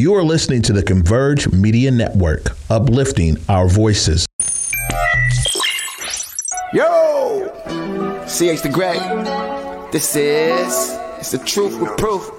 You are listening to the Converge Media Network, uplifting our voices. Yo! CH the Great. This is it's the truth with proof.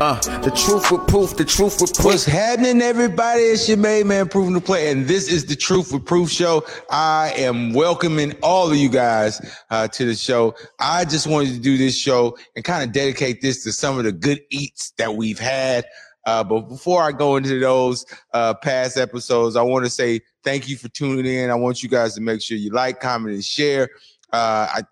Uh, the truth with proof, the truth with proof. What's happening, everybody? It's your main man, Proving the Play, and this is the Truth with Proof show. I am welcoming all of you guys uh, to the show. I just wanted to do this show and kind of dedicate this to some of the good eats that we've had. Uh, but before I go into those uh, past episodes, I want to say thank you for tuning in. I want you guys to make sure you like, comment, and share. Uh, I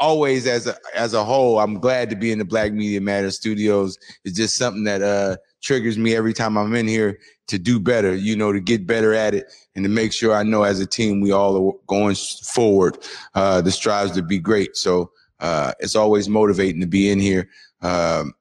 always as a as a whole, I'm glad to be in the Black Media Matter studios. It's just something that uh triggers me every time I'm in here to do better, you know, to get better at it and to make sure I know as a team we all are going forward. Uh the strives to be great. So uh it's always motivating to be in here. Um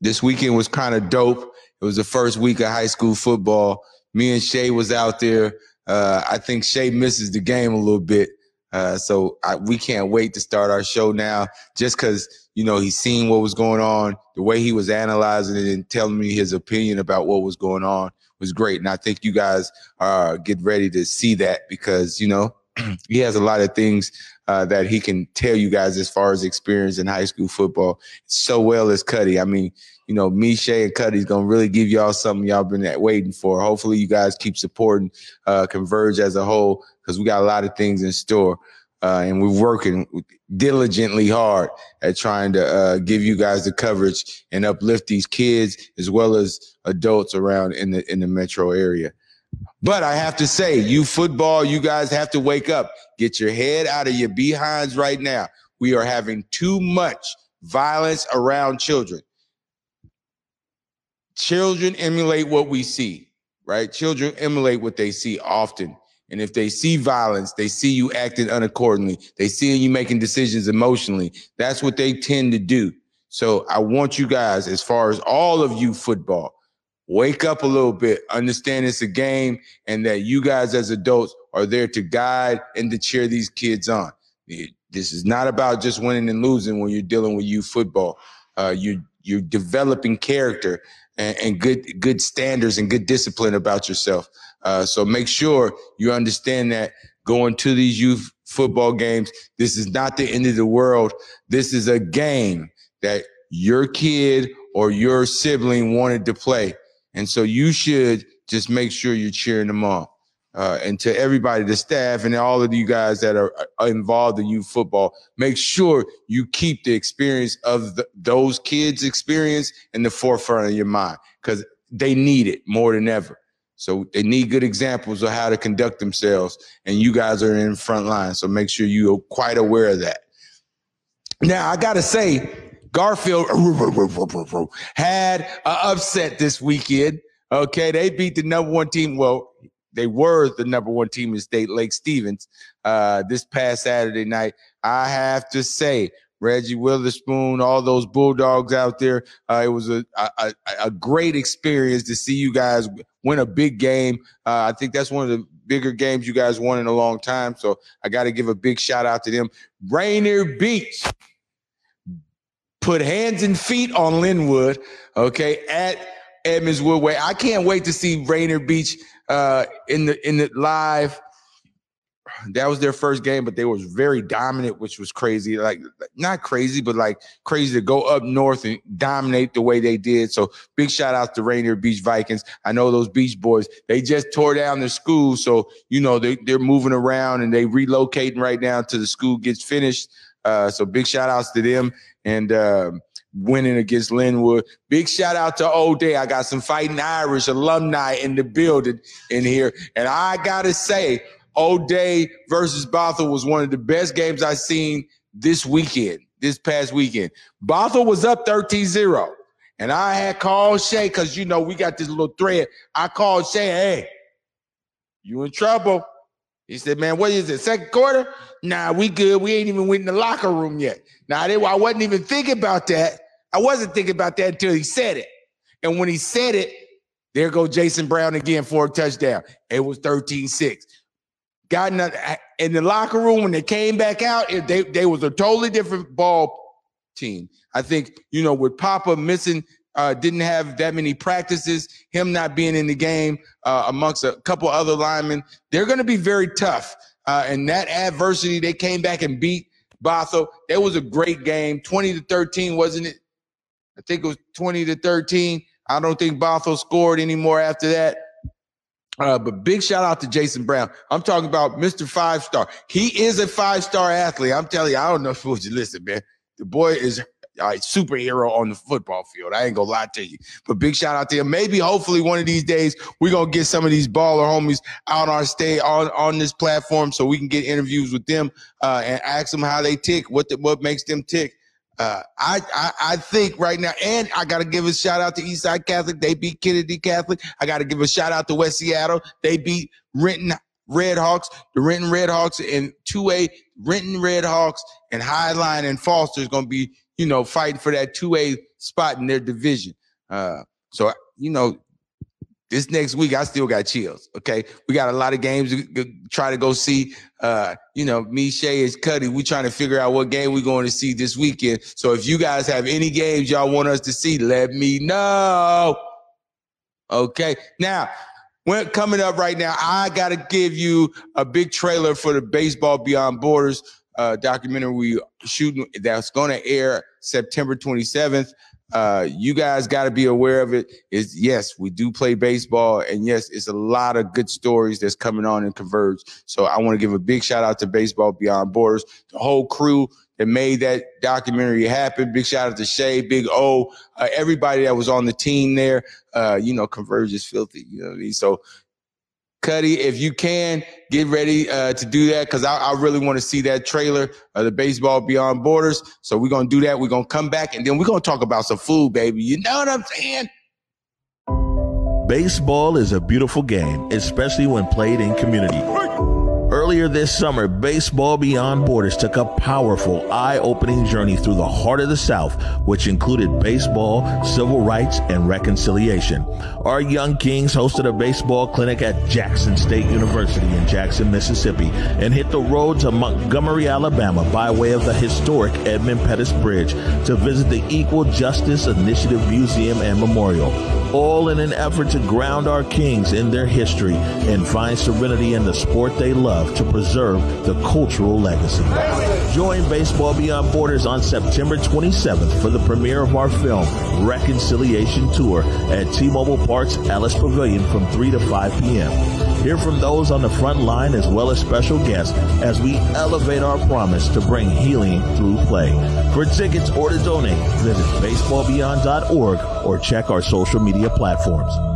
this weekend was kind of dope. It was the first week of high school football. Me and Shay was out there. Uh I think Shay misses the game a little bit. Uh, so I, we can't wait to start our show now, just because you know he's seen what was going on, the way he was analyzing it and telling me his opinion about what was going on was great, and I think you guys are get ready to see that because you know he has a lot of things uh, that he can tell you guys as far as experience in high school football so well as Cuddy. I mean, you know, me, Shay, and Cuddy's gonna really give y'all something y'all been waiting for. Hopefully, you guys keep supporting uh, Converge as a whole because we got a lot of things in store. Uh, and we're working diligently hard at trying to uh, give you guys the coverage and uplift these kids as well as adults around in the in the metro area. But I have to say, you football, you guys have to wake up. Get your head out of your behinds right now. We are having too much violence around children. Children emulate what we see, right? Children emulate what they see often. And if they see violence, they see you acting unaccordingly. They see you making decisions emotionally. That's what they tend to do. So I want you guys, as far as all of you football, wake up a little bit, understand it's a game and that you guys as adults are there to guide and to cheer these kids on. This is not about just winning and losing when you're dealing with you football. Uh, you you're developing character and, and good good standards and good discipline about yourself. Uh, so make sure you understand that going to these youth football games, this is not the end of the world. This is a game that your kid or your sibling wanted to play. And so you should just make sure you're cheering them on. Uh, and to everybody, the staff, and all of you guys that are, involved in youth football, make sure you keep the experience of the, those kids' experience in the forefront of your mind because they need it more than ever. So they need good examples of how to conduct themselves, and you guys are in front line. So make sure you're quite aware of that. Now I gotta say, Garfield had an upset this weekend. Okay, they beat the number one team. Well, they were the number one team in state, Lake Stevens, uh, this past Saturday night. I have to say, Reggie Witherspoon, all those Bulldogs out there. Uh, it was a, a, a great experience to see you guys win a big game. Uh, I think that's one of the bigger games you guys won in a long time. So I got to give a big shout out to them. Rainier Beach put hands and feet on Lynnwood, okay, at Edmonds Woodway. I can't wait to see Rainier Beach uh, in the in the live that was their first game, but they was very dominant, which was crazy. Like not crazy, but like crazy to go up north and dominate the way they did. So big shout out to Rainier Beach Vikings. I know those Beach Boys. They just tore down their school, so you know they they're moving around and they relocating right now till the school gets finished. Uh, so big shout outs to them and. Uh, winning against Lynnwood. Big shout out to O'Dea. I got some fighting Irish alumni in the building in here. And I got to say, O'Dea versus Bothell was one of the best games I've seen this weekend, this past weekend. Bothell was up 13-0. And I had called Shay because you know we got this little thread. I called Shay, hey, you in trouble. He said, man, what is it? Second quarter? Nah, we good. We ain't even went in the locker room yet. Now, I wasn't even thinking about that. I wasn't thinking about that until he said it. And when he said it, there go Jason Brown again for a touchdown. It was 13-6 got in the, in the locker room when they came back out, they they was a totally different ball team. I think you know with Papa missing uh, didn't have that many practices, him not being in the game uh, amongst a couple other linemen, they're going to be very tough. Uh, and that adversity, they came back and beat Bothell. That was a great game, 20 to 13, wasn't it? I think it was 20 to 13. I don't think Bothell scored anymore after that. Uh, but big shout out to Jason Brown. I'm talking about Mr. Five Star. He is a five star athlete. I'm telling you, I don't know if you listen, man. The boy is a superhero on the football field. I ain't gonna lie to you. But big shout out to him. Maybe hopefully one of these days we're gonna get some of these baller homies out our stage on, on this platform so we can get interviews with them uh, and ask them how they tick, what the, what makes them tick. Uh, I, I, I think right now, and I got to give a shout out to Eastside Catholic. They beat Kennedy Catholic. I got to give a shout out to West Seattle. They beat Renton Redhawks. The Renton Redhawks and 2A Renton Redhawks and Highline and Foster is to be, you know, fighting for that 2A spot in their division. Uh, so, you know, this next week I still got chills. Okay, we got a lot of games to try to go see. Uh, you know, me, Shay, is Cuddy. We trying to figure out what game we going to see this weekend. So if you guys have any games y'all want us to see, let me know. Okay, now when coming up right now, I got to give you a big trailer for the Baseball Beyond Borders uh, documentary we shooting that's going to air September 27th uh, you guys got to be aware of it. Is yes, we do play baseball, and yes, it's a lot of good stories that's coming on in Converge. So I want to give a big shout out to Baseball Beyond Borders, the whole crew that made that documentary happen. Big shout out to Shay, Big O, uh, everybody that was on the team there. Uh, you know, Converge is filthy. You know what I mean? So Cuddy, if you can get ready uh, to do that, because I, I, really want to see that trailer of the baseball beyond borders. So we're gonna do that. We're gonna come back and then we're gonna talk about some food, baby. You know what I'm saying? Baseball is a beautiful game, especially when played in community. Earlier this summer, Baseball Beyond Borders took a powerful, eye opening journey through the heart of the South, which included baseball, civil rights, and reconciliation. Our young kings hosted a baseball clinic at Jackson State University in Jackson, Mississippi, and hit the road to Montgomery, Alabama by way of the historic Edmund Pettus Bridge to visit the Equal Justice Initiative Museum and Memorial, all in an effort to ground our kings in their history and find serenity in the sport they love to preserve the cultural legacy. Join Baseball Beyond Borders on September 27th for the premiere of our film, Reconciliation Tour, at T-Mobile Park's Ellis Pavilion from 3 to 5 p.m. Hear from those on the front line as well as special guests as we elevate our promise to bring healing through play. For tickets or to donate, visit baseballbeyond.org or check our social media platforms.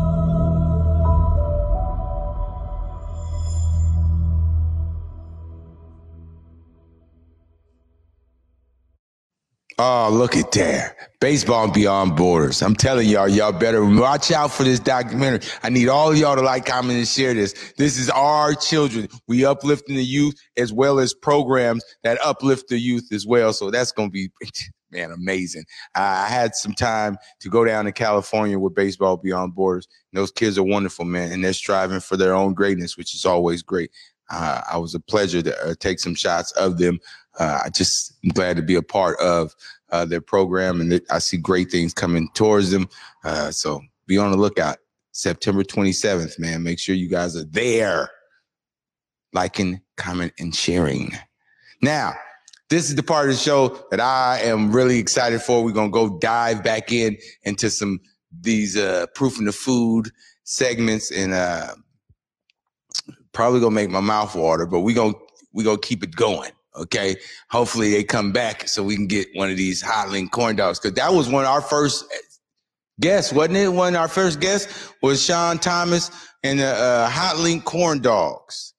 Oh, look at there. Baseball beyond borders. I'm telling y'all, y'all better watch out for this documentary. I need all y'all to like, comment, and share this. This is our children. We uplifting the youth as well as programs that uplift the youth as well. So that's going to be, man, amazing. I had some time to go down to California with Baseball Beyond Borders. And those kids are wonderful, man. And they're striving for their own greatness, which is always great. Uh, I was a pleasure to uh, take some shots of them uh, I just am glad to be a part of uh, their program, and I see great things coming towards them. So be on the lookout. September 27th, man. Make sure you guys are there, liking, comment, and sharing. Now, this is the part of the show that I am really excited for. We're gonna go dive back in into some these uh proofing the food segments and uh probably gonna make my mouth water, but we gonna we gonna keep it going. Okay. Hopefully they come back so we can get one of these hot link corn dogs. Cause that was one of our first guests, wasn't it? One of our first guests was Sean Thomas and the uh, hot link corn dogs.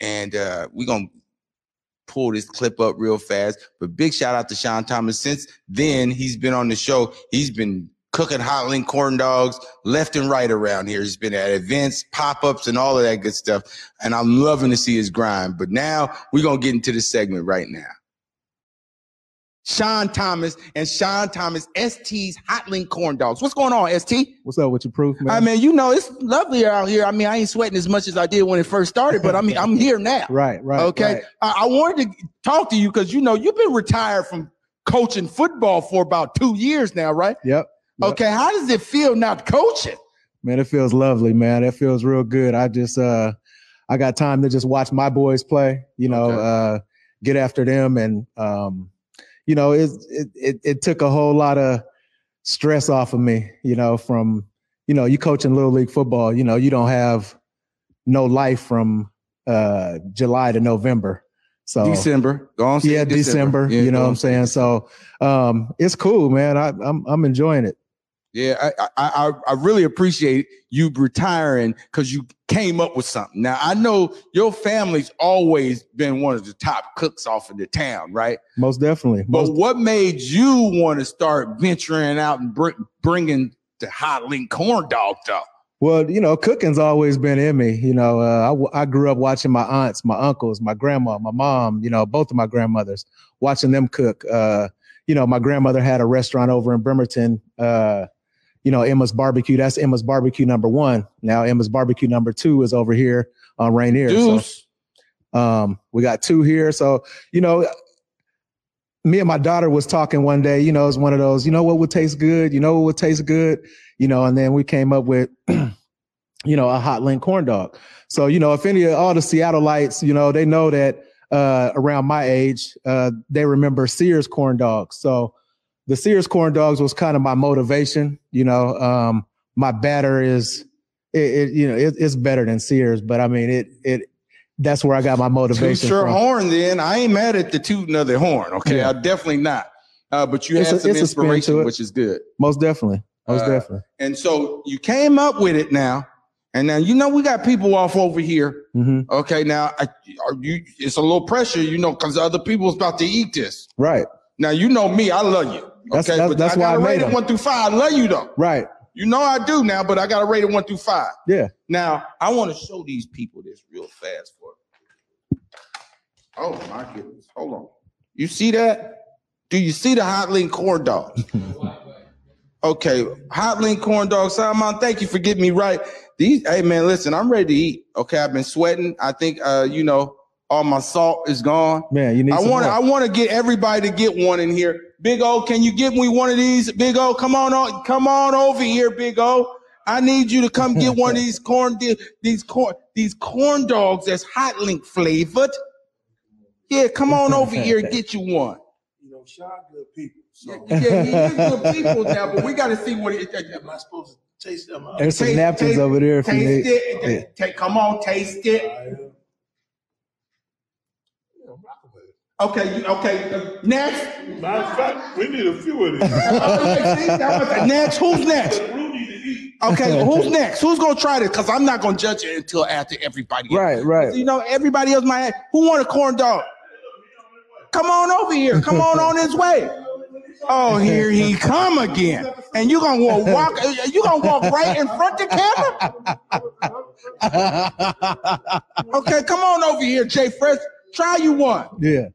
And uh, we're to pull this clip up real fast. But big shout out to Sean Thomas. Since then, he's been on the show. He's been cooking hot link corn dogs left and right around here. He's been at events, pop-ups, and all of that good stuff. And I'm loving to see his grind. But now we're gonna get into the segment right now. Sean Thomas and Sean Thomas ST's Hot Link Corn Dogs. What's going on, ST? What's up with your proof, man? I mean, you know, it's lovely out here. I mean, I ain't sweating as much as I did when it first started, but I mean, I'm here now. right, right. Okay. Right. I, I wanted to talk to you because you know you've been retired from coaching football for about two years now, right? Yep. Yep. Okay, how does it feel not coaching? Man, it feels lovely, man. It feels real good. I just uh I got time to just watch my boys play, you know, Okay. uh get after them and um you know, it, it it it took a whole lot of stress off of me, you know, from you know, you coaching little league football, you know, you don't have no life from uh July to November. So December. Go on. yeah, December, Yeah, you know what I'm saying? So um it's cool, man. I I'm I'm enjoying it. Yeah, I, I I really appreciate you retiring because you came up with something. Now I know your family's always been one of the top cooks off of the town, right? Most definitely. But what made you want to start venturing out and br- bringing the hot link corn dog though? Well, you know, cooking's always been in me. You know, uh, I, I grew up watching my aunts, my uncles, my grandma, my mom. You know, both of my grandmothers, watching them cook. Uh, you know, my grandmother had a restaurant over in Bremerton. Uh, you know, Emma's Barbecue. That's Emma's Barbecue number one. Now Emma's Barbecue number two is over here on Rainier. So, Deuce. um, we got two here. So, you know, me and my daughter was talking one day, you know, it's one of those, you know what would taste good? You know what would taste good? You know, and then we came up with, you know, a hot link corn dog. So, you know, if any of all the Seattleites, you know, they know that uh around my age, uh, they remember Sears corn dogs. So the Sears corn dogs was kind of my motivation, you know. Um, my batter is it, it you know, it, it's better than Sears, but I mean it it that's where I got my Toot motivation your from. horn then. I ain't mad at the tooting of the horn. Okay, Yeah. I'm definitely not. Uh, but you It's had a- some it's a spin to inspiration, which is good. Most definitely. Most Uh, definitely. And so you came up with it now. And now you know we got people off over here. hmm Okay, now I, are you it's a little pressure, you know, because other people's about to eat this. Right. Now you know me, I love you. That's- Okay, that's- but that's I why gotta I rate made it 'em. one through five. I love you though. Right. You know I do now, but I gotta rate it one through five. Yeah. Now I want to show these people this real fast for. Oh my goodness! Hold on. You see that? Do you see the hot link corn dog? okay, hot link corn dog. Simon, thank you for getting me right. These, hey man, listen, I'm ready to eat. Okay, I've been sweating. I think, uh, you know, all my salt is gone. Man, you need I want more. I want to get everybody to get one in here. Big O, can you get me one of these? Big O, come on, o- come on over here, Big O. I need you to come get one of these corn di- these corn these corn dogs that's hot link flavored. Yeah, come on over here and get you one. you know, Sean good people. So Yeah, yeah, he is good people now, but we got to see what it. am I supposed to taste them? out? There's some napkins taste- over there if you Taste need. it. Yeah. Take, come on, taste it. I am. Yeah, I'm rocking with it. Okay, you, okay. uh, Next. Matter of fact, we need a few of these. next, who's next? Brew to eat. Okay, who's next? Who's gonna try this? Because I'm not gonna judge it until after everybody. else. Right, right. You know, everybody else might. Have, who want a corn dog? Come on over here. Come on on his way. Oh, here he come again. And you gonna walk? You gonna walk right in front of the camera? Okay, come on over here, Jay Fresh. Try you one. Yeah.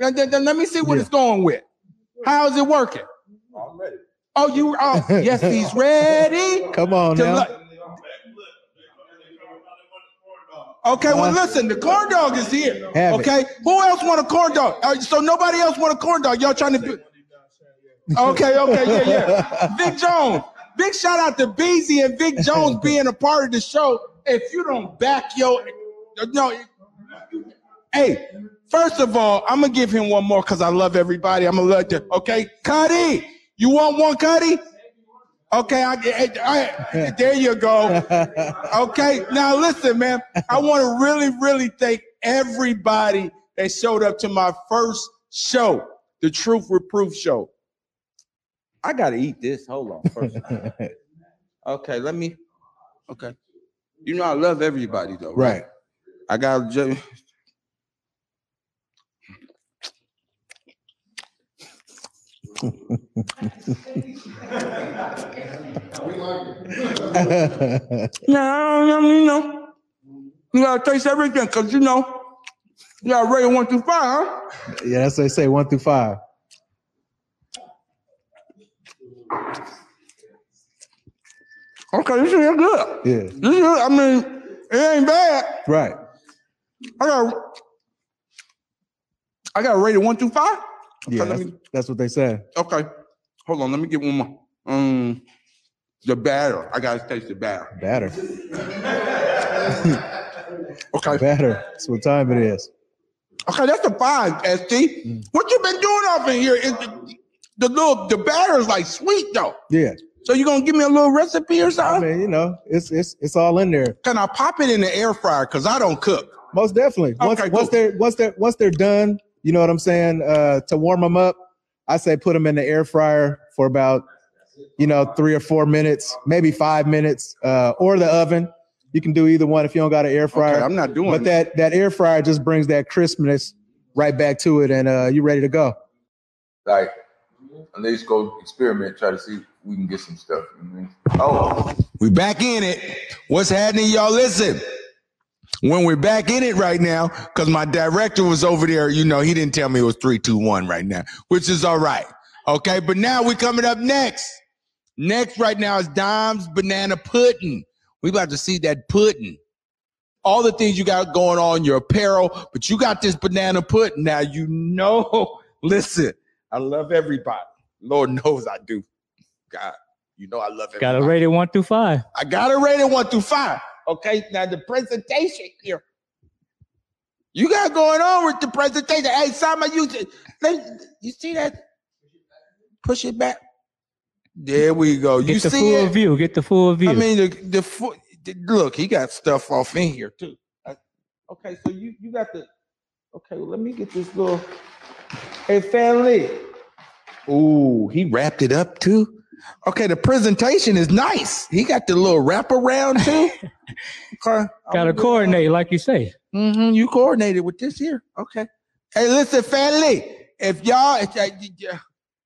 And then, then let me see what Yeah. it's going with. How is it working? I'm ready. Oh, you? Oh, yes, he's ready. Come on now. lo- Okay, well, listen, the corn dog is here. Have it. okay, who else want a corn dog? Uh, so nobody else want a corn dog. Y'all trying to do? Okay, okay, yeah, yeah. Vic Jones, big shout out to Beezy and Vic Jones being a part of the show. If you don't back your, no, hey, first of all, I'm gonna give him one more because I love everybody. I'm gonna let the okay, Cuddy. You want one, Cuddy? Okay, I, I, I- there you go. Okay, now listen, man. I want to really, really thank everybody that showed up to my first show, the Truth with Proof show. I gotta eat this. Hold on. First. Okay, let me. Okay, you know I love everybody though, right? Right. I got. No, no, you know, you gotta taste everything, cause you know, you gotta rate it one through five, huh? yeah, that's what they say. One through five. Okay, this is good. Yeah. This is, I mean, it ain't bad. Right. I got, I got to rate one through five. Okay, Yeah. That's, me, that's what they said. okay, hold on, let me get one more. Um, the batter. I gotta taste the batter. Batter. Okay. Batter. That's what time it is. Okay, that's a five, ST. What you been doing up in here? Is the, the little the batter is like sweet though. Yeah. So you gonna give me a little recipe or something? I mean, you know, it's it's it's all in there. Can I pop it in the air fryer? Cause I don't cook. Most definitely. Once Okay, once cool. they're once they're once they're done, you know what I'm saying. Uh, to warm them up, I say put them in the air fryer for about you know three or four minutes, maybe five minutes, uh, or the oven. You can do either one if you don't got an air fryer. Okay, I'm not doing but that that air fryer just brings that crispness right back to it, and uh, you ready to go. Like, at least go experiment, try to see if we can get some stuff. You know I mean? Oh, We back in it. What's happening, y'all? Listen. When we're back in it right now, because my director was over there, you know, he didn't tell me it was three, two, one right now, which is all right. Okay, but now we coming up next. Next right now is Dom's banana pudding. We about to see that pudding. All the things you got going on, your apparel, but you got this banana pudding. Now you know, listen, I love everybody. Lord knows I do. God, you know I love everybody. Got a rating one through five. I got a rating one through five. Okay, now the presentation here. You got going on with the presentation. Hey, Simon, you you see that? Push it back. There we go. Get you the see full it? view. Get the full view. I mean, the the the- look, he got stuff off in here too. Uh, Okay, so you you got the. Okay, well, let me get this little. Hey, family. Ooh, he wrapped it up too. Okay, the presentation is nice. He got the little wrap around too. Okay, Got to coordinate, like you say. Mm-hmm. You coordinated with this here. Okay. Hey, listen, family. If y'all, if, uh, yeah,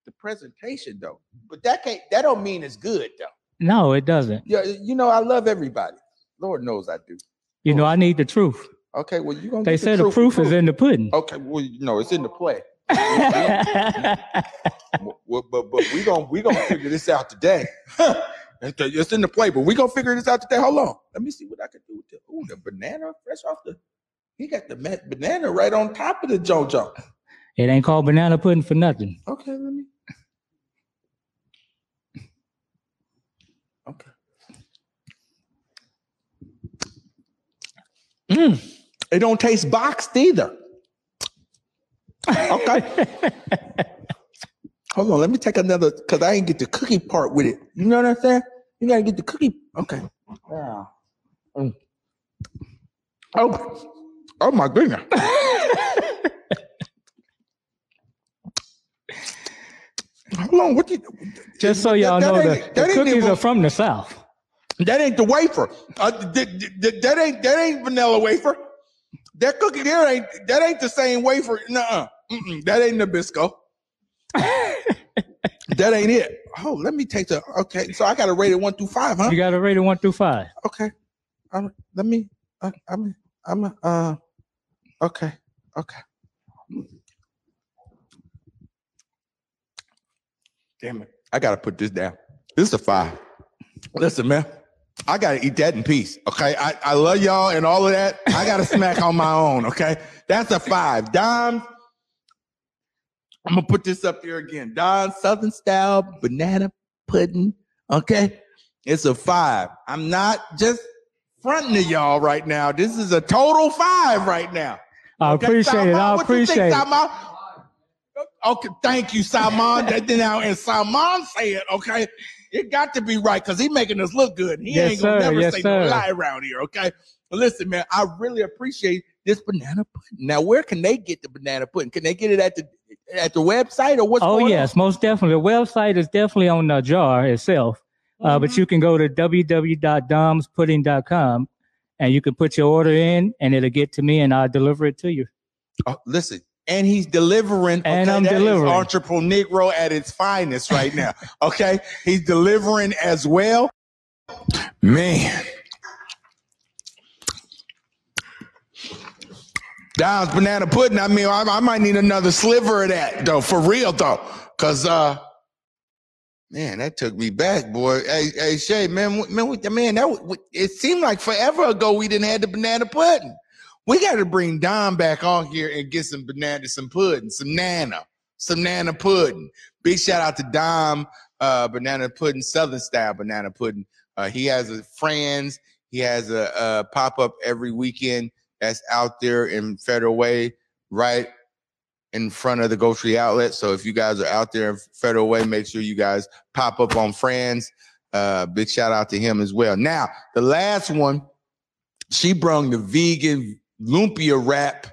the presentation though, but that can't. That don't mean it's good though. No, it doesn't. Yeah, you know, I love everybody. Lord knows I do. You know, I need the truth. Okay, well, you gonna. They get say the truth proof and is in the pudding. Okay, well, you know, it's in the play. Well, but but we gonna we gonna figure this out today. It's in the play, but we gonna figure this out today. Hold on, let me see what I can do with the ooh the banana fresh off the. He got the banana right on top of the JoJo. it ain't called banana pudding for nothing. Okay, let me. Okay. Mm, it don't taste boxed either. Okay. Hold on, let me take another because I ain't get the cookie part with it. You know what I'm saying? You gotta get the cookie. Okay. Yeah. Mm. Oh, oh my goodness. Hold on, what you? Just so y'all that know, ain't- the, the cookies even- are from the South. That ain't the wafer. Uh, th- th- th- that ain't that ain't vanilla wafer. That cookie there ain't that ain't the same wafer. Nuh-uh. Mm-mm. That ain't Nabisco. that ain't it. Oh, let me take the. Okay, so I got to rate it one through five, huh? You got to rate it one through five. Okay. Um, let me. Uh, I'm. I'm. Uh. Okay. Okay. Damn it! I gotta put this down. This is a five. Listen, man. I gotta eat that in peace. Okay. I, I love y'all and all of that. I gotta smack on my own. Okay. That's a five. Don. I'm gonna put this up here again. Don Southern style banana pudding. Okay. It's a five. I'm not just fronting to y'all right now. This is a total five right now. I Okay, appreciate it. I you think, appreciate it. Okay, thank you, Simon. that then now and Simon say it, okay? It got to be right because he making us look good. He Yes, ain't gonna sir. never Yes, say no lie around here, okay? But listen, man, I really appreciate this banana pudding. Now, where can they get the banana pudding? Can they get it at the at the website or what's Oh going yes, most definitely. The website is definitely on the jar itself, uh, Mm-hmm. but you can go to www.domspudding.com and you can put your order in, and it'll get to me, and I'll deliver it to you. Oh, listen, and he's delivering. And? I'm That is delivering. Entrepreneur Negro at its finest right now. okay, he's delivering as well. Man. Don's banana pudding. I mean, I, I might need another sliver of that though, for real though, cause uh, man, that took me back, boy. Hey, hey, Shay, man, man, man, that it seemed like forever ago we didn't have the banana pudding. We got to bring Don back on here and get some banana, some pudding, some nana, some nana pudding. Big shout out to Dom uh, banana pudding, Southern style banana pudding. Uh, he has a friends. He has a, a pop up every weekend that's out there in Federal Way, right in front of the grocery outlet. So if you guys are out there in Federal Way, make sure you guys pop up on Friends. Uh, big shout out to him as well. Now, the last one, she brung the vegan lumpia wrap.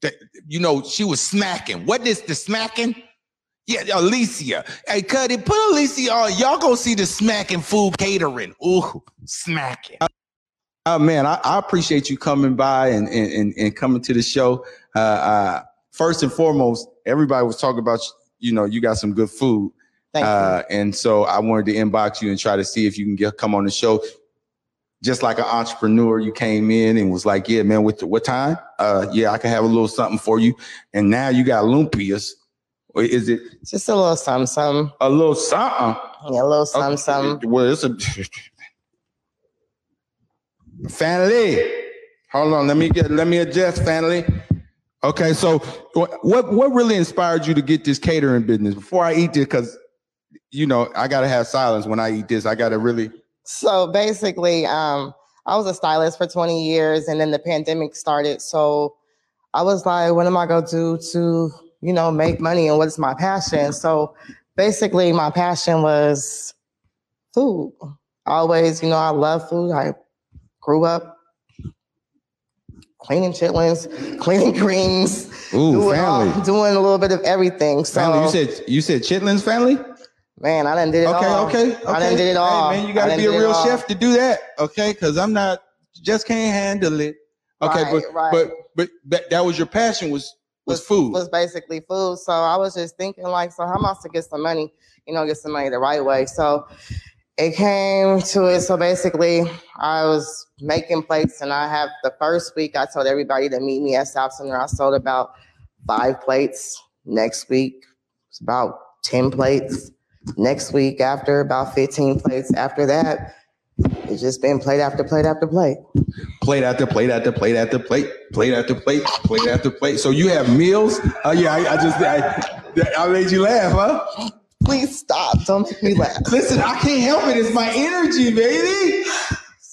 That you know, she was smacking. What is the smacking? Yeah, Alicia. Hey, Cuddy, put Alicia on. Y'all go see the smacking food catering. Ooh, smacking. Oh man, I, I appreciate you coming by and, and, and, and coming to the show. Uh, uh, first and foremost, everybody was talking about, you know, you got some good food. Thank Uh, and so I wanted to inbox you and try to see if you can get come on the show. Just like an entrepreneur, you came in and was like, "Yeah, man, with the, what time? Uh, yeah, I can have a little something for you." And now you got lumpias. Or Is it. Just a little something, something. a little something? Yeah, a little something, something. Well, it's a family. Hold on, let me get let me adjust family. Okay, so what what really inspired you to get this catering business? Before I eat this, because you know I gotta have silence when I eat this. I gotta really. So basically, um, I was a stylist for 20 years and then the pandemic started. So I was like, what am I gonna do to, you know, make money and what's my passion? So basically my passion was food. Always, you know, I love food. I grew up cleaning chitlins, cleaning greens, Ooh, doing, uh, all- doing a little bit of everything. So family. You said you said chitlins family. man, I done did it Okay, all. okay, okay. I done did it all. Hey, man, you gotta be a real chef to do that. Okay, because I'm not just can't handle it. Okay, Right, but right. but but that, that was your passion was was food. was basically food. So I was just thinking like, so how am I supposed to get some money, you know, get some money the right way? So it came to it. So basically I was making plates and I have the first week I told everybody to meet me at Southcenter. I sold about five plates. Next week it's about 10 plates. Next week after about 15 plates. After that, it's just been plate after plate after plate. plate after plate after plate after plate, plate after plate, plate after plate. So you have meals. Oh yeah, I, I just I, I made you laugh, huh? Please stop. Don't make me laugh. Listen, I can't help it. It's my energy, baby.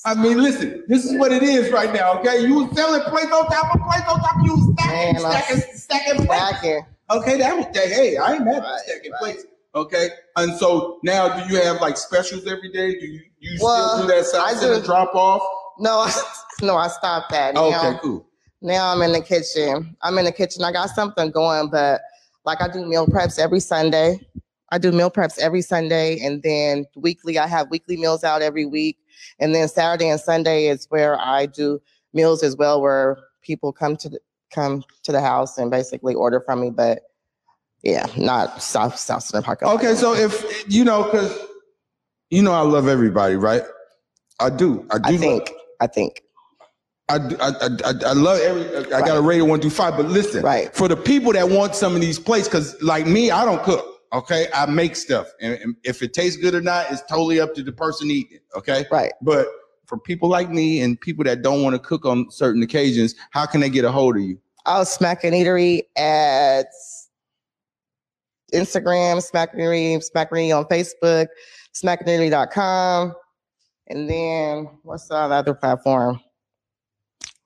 I mean, listen, this is what it is right now. Okay, you was selling plates on top of plates on top. You was stacking, Man, stacking, stacking plates. Okay, that was that. Hey, I ain't mad at Right, stacking right. plates. Okay, and so now do you have like specials every day? Do you you Well, still do that South drop off? No, I, no, I stopped that. Okay, cool. now I'm in the kitchen. I'm in the kitchen. I got something going, but like I do meal preps every Sunday. I do meal preps every Sunday, and then weekly I have weekly meals out every week, and then Saturday and Sunday is where I do meals as well, where people come to the come to the house and basically order from me. But yeah, not South Southcenter Park. Okay, so if you know, because you know, I love everybody, right? I do. I do. I think I think I, I, I, I, love every. I got a rating one through five, but listen, Right. For the people that want some of these plates, because like me, I don't cook. Okay, I make stuff, and, if it tastes good or not, it's totally up to the person eating it. Okay, right. but for people like me and people that don't want to cook on certain occasions, how can they get a hold of you? I'll Smack and Eatery at Instagram, Smack and Eatery, Smack and Eatery on Facebook, smackandeatery.com. And then what's the other platform?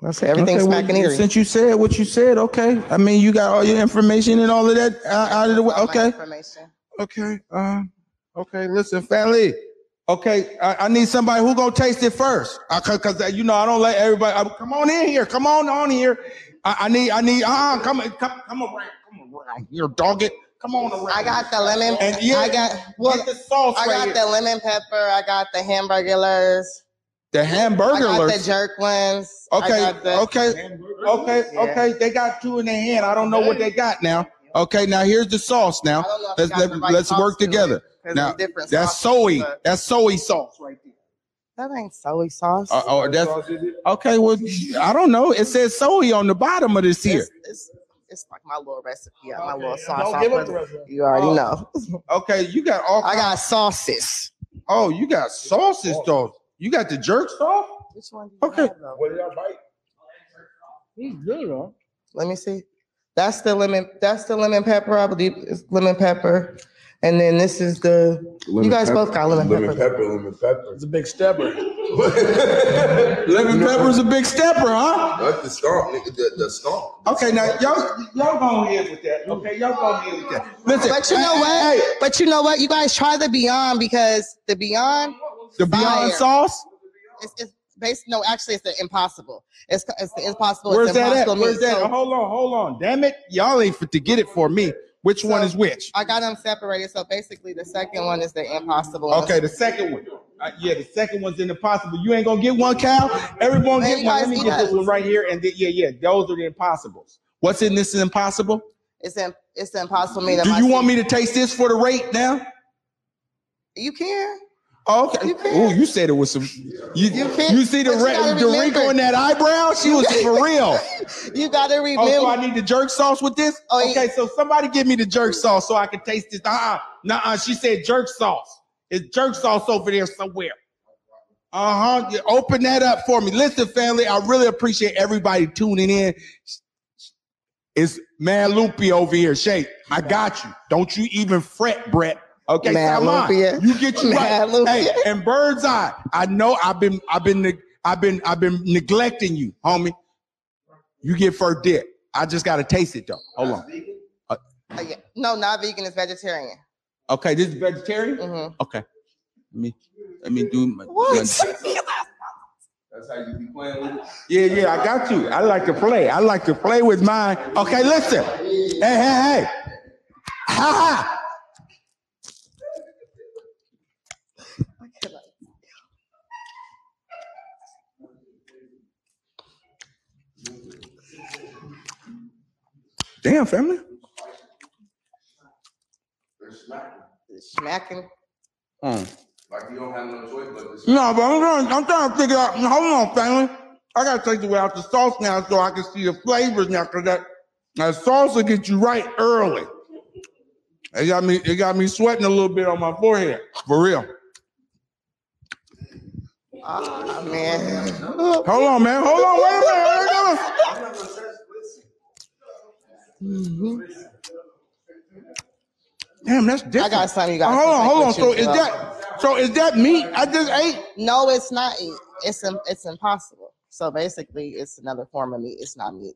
Let's say everything Okay, well. Since you said what you said, okay. I mean, you got all your information and all of that uh, out of the way. Okay. Okay. Uh, okay. Listen, family. Okay, I, I need somebody who gonna taste it first. I, cause, 'cause, uh, you know I don't let everybody. I, come on in here. Come on on here. I, I need. I need. Uh, come come come around. Come around here, dog it. Come on around. I got the lemon. And yeah, I got well, the sauce I right got here. the lemon pepper. I got the hamburglers. The I got the jerk ones. Okay, the- okay, okay, Yeah. okay. They got two in their hand. I don't know what they got now. Okay, now here's the sauce. I Now don't know if let's got let, the right let's sauce work to it, together. 'cause Now there's different that's sauces, soy. but That's soy sauce right there. That ain't soy sauce. Uh, oh, that's okay. Well, I don't know. It says soy on the bottom of this here. It's, it's, it's like my little recipe, yeah, my Okay, little don't sauce. give I'll put- the. You already Oh. know. Okay, you got all. I got sauces. Oh, you got sauces though. You got the jerk sauce. Which one? Do you Okay. have, though? What did I bite? He's good, huh? Let me see. That's the lemon. That's the lemon pepper. I believe it's lemon pepper. And then this is the, you guys pepper. both got lemon pepper. Lemon pepper. pepper, lemon pepper. It's a big stepper. Lemon pepper's a big stepper, huh? That's the stomp, nigga. The, the stomp. Okay, now y'all y'all go ahead with that. Okay, y'all go ahead with that. Listen, But you know what? hey, But you know what? You guys try the Beyond because the Beyond, the Beyond sauce. it's, it's based, no, actually it's the Impossible. It's, it's the Impossible. Where's it's that at? Where's that? So hold on, hold on. Damn it, y'all ain't fit to get it for me. Which one is which? I got them separated. So basically the second one is the Impossible. Okay, the second one. Uh, yeah, the second one's in the possible. You ain't gonna get one, Cal. Everyone Man, get one. Let me get this one right here, and then, yeah, yeah, those are the impossibles. What's in this impossible? It's in, it's the Impossible meat. Do you want me to taste this for the rate now? You can. Okay. Oh, you said it was some. You, You you, see the re- the wrinkle in that eyebrow? She was for real. You gotta remember. Oh, so I need the jerk sauce with this? Oh, yeah. okay, so somebody give me the jerk sauce so I can taste this. Uh-uh. Nuh-uh. She said jerk sauce. It's jerk sauce over there somewhere. Uh-huh. You open that up for me. Listen, family, I really appreciate everybody tuning in. It's man Loopy over here. Shay, I got you. Don't you even fret, Brett. Okay, Mad Salman, you get you Mad right. Lupia. Hey, and Bird's Eye. I know I've been, I've been, neg- I've been, I've been neglecting you, homie. You get first dip. I just gotta taste it though. Hold on. Uh, yeah. No, not vegan. It's vegetarian. Okay, this is vegetarian. hmm Okay, let me let me do my. What? my- That's how you be playing with it. Yeah, yeah, I got you. I like to play. I like to play with mine. Okay, listen. Hey, hey, hey. Ha ha. Damn, family. Smacking. Mm. Like you don't have no choice but to No, but I'm trying, I'm trying to figure out. Hold on, family. I gotta take the way out the sauce now so I can see the flavors now, cause that that sauce will get you right early. It got me, it got me sweating a little bit on my forehead. For real. Ah, man. Hold on, man. Hold on. Wait a minute. Wait a minute. Damn, that's different. I got something you Oh, got. hold on, hold on. So is that so is that meat I just ate? No, it's not. e- It's it's impossible. So basically, it's another form of meat. It's not meat.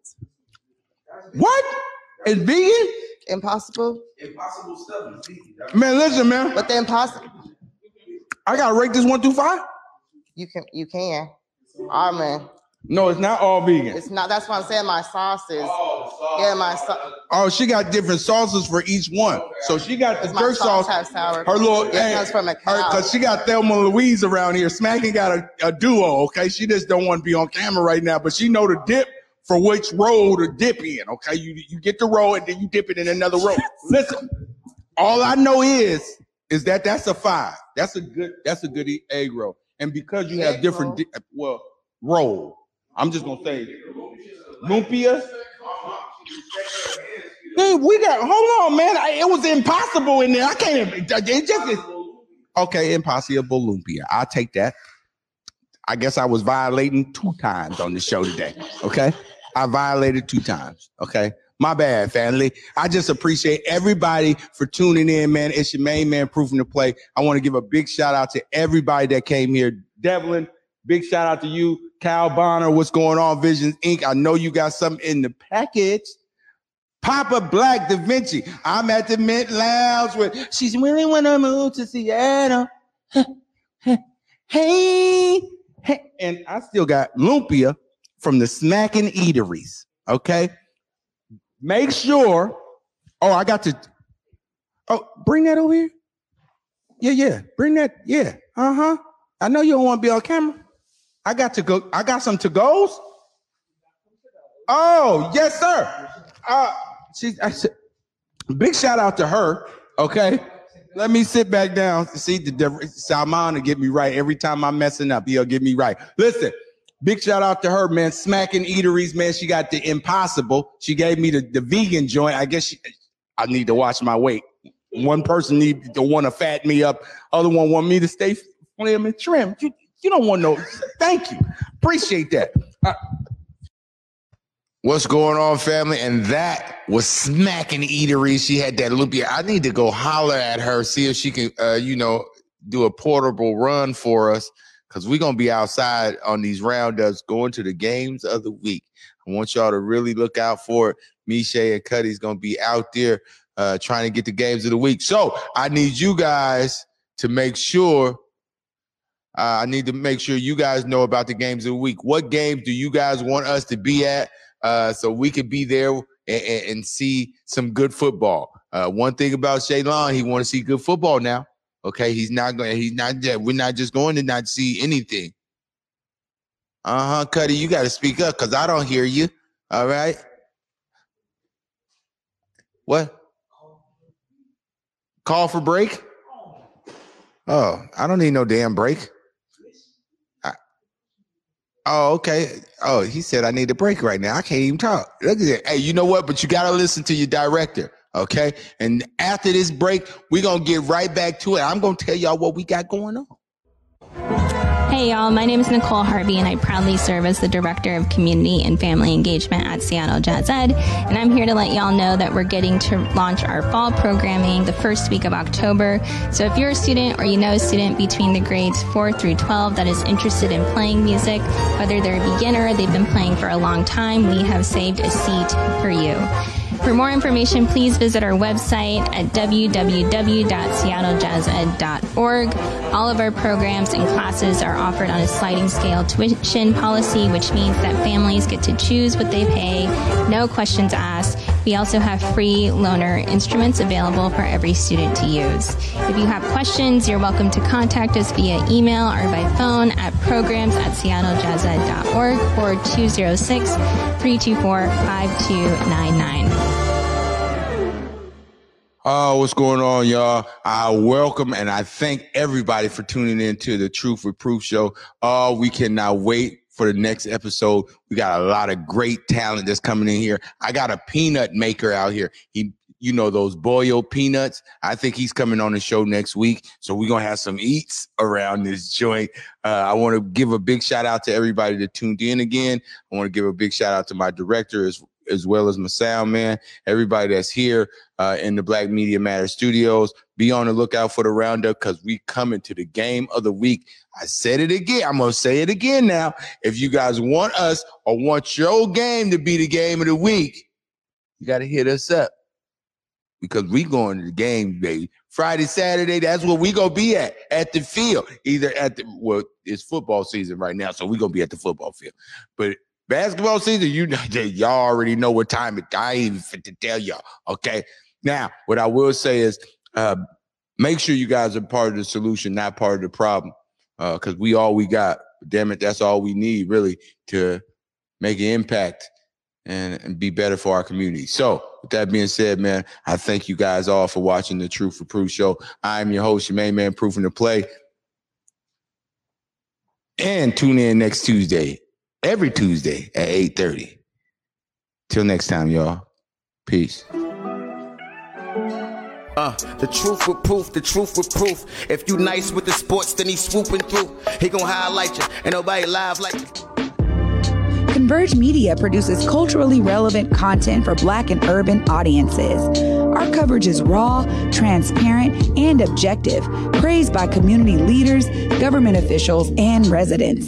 What? It's vegan? Impossible. impossible stuff. is vegan. Man, listen, man. But the impossible, I gotta rate this one through five. you can you can. Oh man, No, it's not all vegan. it's not. That's what I'm saying. My sauce is. Oh, Yeah, my sauce. Oh, she got different sauces for each one. So she got the jerk sauce sauce. has sour. Her little, It hey, comes from a cow. cause she got Thelma and Louise around here. Smacking got a, a duo. Okay, she just don't want to be on camera right now, but she know the dip for which roll to dip in. Okay, you you get the roll and then you dip it in another roll. Listen, all I know is is that that's a five. That's a good. That's a good egg roll. And because you have different, di- well, roll. I'm just gonna say lumpia. Dude, we got. Hold on, man. I, it was impossible in there. I can't. It just. Okay, impossible lumpia. I'll take that. I guess I was violating two times on the show today. Okay, I violated two times. Okay, my bad, family. I just appreciate everybody for tuning in, man. It's your main man, proving the play. I want to give a big shout out to everybody that came here. Devlin, big shout out to you. Cal Bonner, what's going on? Visions Inc. I know you got something in the package. Papa Black Da Vinci. I'm at the Mint Lounge with she's really wanna move to Seattle. hey, hey, and I still got lumpia from the Smacking Eateries. Okay, make sure. Oh, I got to. Oh, bring that over here. Yeah, yeah, bring that. Yeah, uh huh. I know you don't want to be on camera. I got to go. I got some to goes. Oh, yes, sir. Uh, she, I said, big shout out to her. Okay. Let me sit back down. See the difference. Salman to get me right every time I'm messing up. He'll get me right. Listen, big shout out to her, man. Smacking eateries, man. She got the impossible. She gave me the, the vegan joint. I guess she, I need to watch my weight. One person need to want to fat me up. Other one want me to stay slim and trim. You, you don't want no. Thank you. Appreciate that. Uh, What's going on, family? And that was smacking eatery. She had that loopy. I need to go holler at her, see if she can, uh, you know, do a portable run for us because we're gonna be outside on these roundups going to the games of the week. I want y'all to really look out for it. And Cuddy's gonna be out there uh, trying to get the games of the week. So I need you guys to make sure. Uh, I need to make sure you guys know about the games of the week. What games do you guys want us to be at uh, so we can be there and, and, and see some good football? Uh, one thing about Shaylon, he want to see good football now. Okay, he's not going. He's not. We're not just going to not see anything. Uh huh, Cuddy, you got to speak up because I don't hear you. All right. What? Call for break? Oh, I don't need no damn break. Oh, okay. Oh, he said I need a break right now. I can't even talk. Look at that. Hey, you know what? But you got to listen to your director. Okay. And after this break, we're to get right back to it. I'm to tell y'all what we got going on. Hey y'all, my name is Nicole Harvey and I proudly serve as the Director of Community and Family Engagement at Seattle Jazz Ed. And I'm here to let y'all know that we're getting to launch our fall programming the first week of October. So if you're a student or you know a student between the grades 4 through 12 that is interested in playing music, whether they're a beginner or they've been playing for a long time, we have saved a seat for you. For more information, please visit our website at www.seattlejazzed.org. All of our programs and classes are offered on a sliding scale tuition policy, which means that families get to choose what they pay, no questions asked. We also have free loaner instruments available for every student to use. If you have questions, you're welcome to contact us via email or by phone at programs at seattlejazzed.org or 206 324 5299. Oh, what's going on, y'all? I welcome and I thank everybody for tuning in to the Truth with Proof show. Oh, we cannot wait for the next episode. We got a lot of great talent that's coming in here. I got a peanut maker out here. He, you know, those boil peanuts. I think he's coming on the show next week. So we're going to have some eats around this joint. Uh, I want to give a big shout out to everybody that tuned in again. I want to give a big shout out to my director as as well as my sound man, everybody that's here uh, in the Black Media Matter Studios. Be on the lookout for the roundup because we coming to the game of the week. I said it again. I'm gonna say it again now. If you guys want us or want your game to be the game of the week, you got to hit us up because we going to the game, baby. Friday, Saturday, that's where we gonna be at at the field. Either at the well, it's football season right now, so we gonna be at the football field. But basketball season, you know, y'all already know what time it. I ain't even fit to tell y'all. Okay. Now, what I will say is, uh, make sure you guys are part of the solution, not part of the problem, because we all we got. Damn it, that's all we need really to make an impact and, and be better for our community. So, with that being said, man, I thank you guys all for watching the Truth for Proof show. I'm your host, your main man, Proofing the Play. And tune in next Tuesday, every Tuesday at 8:30. Till next time, y'all. Peace. Uh, the truth with proof, the truth with proof. If you nice with the sports, then he swooping through. He gon' highlight you, and nobody live like you. Converge Media produces culturally relevant content for black and urban audiences. Our coverage is raw, transparent, and objective, praised by community leaders, government officials, and residents.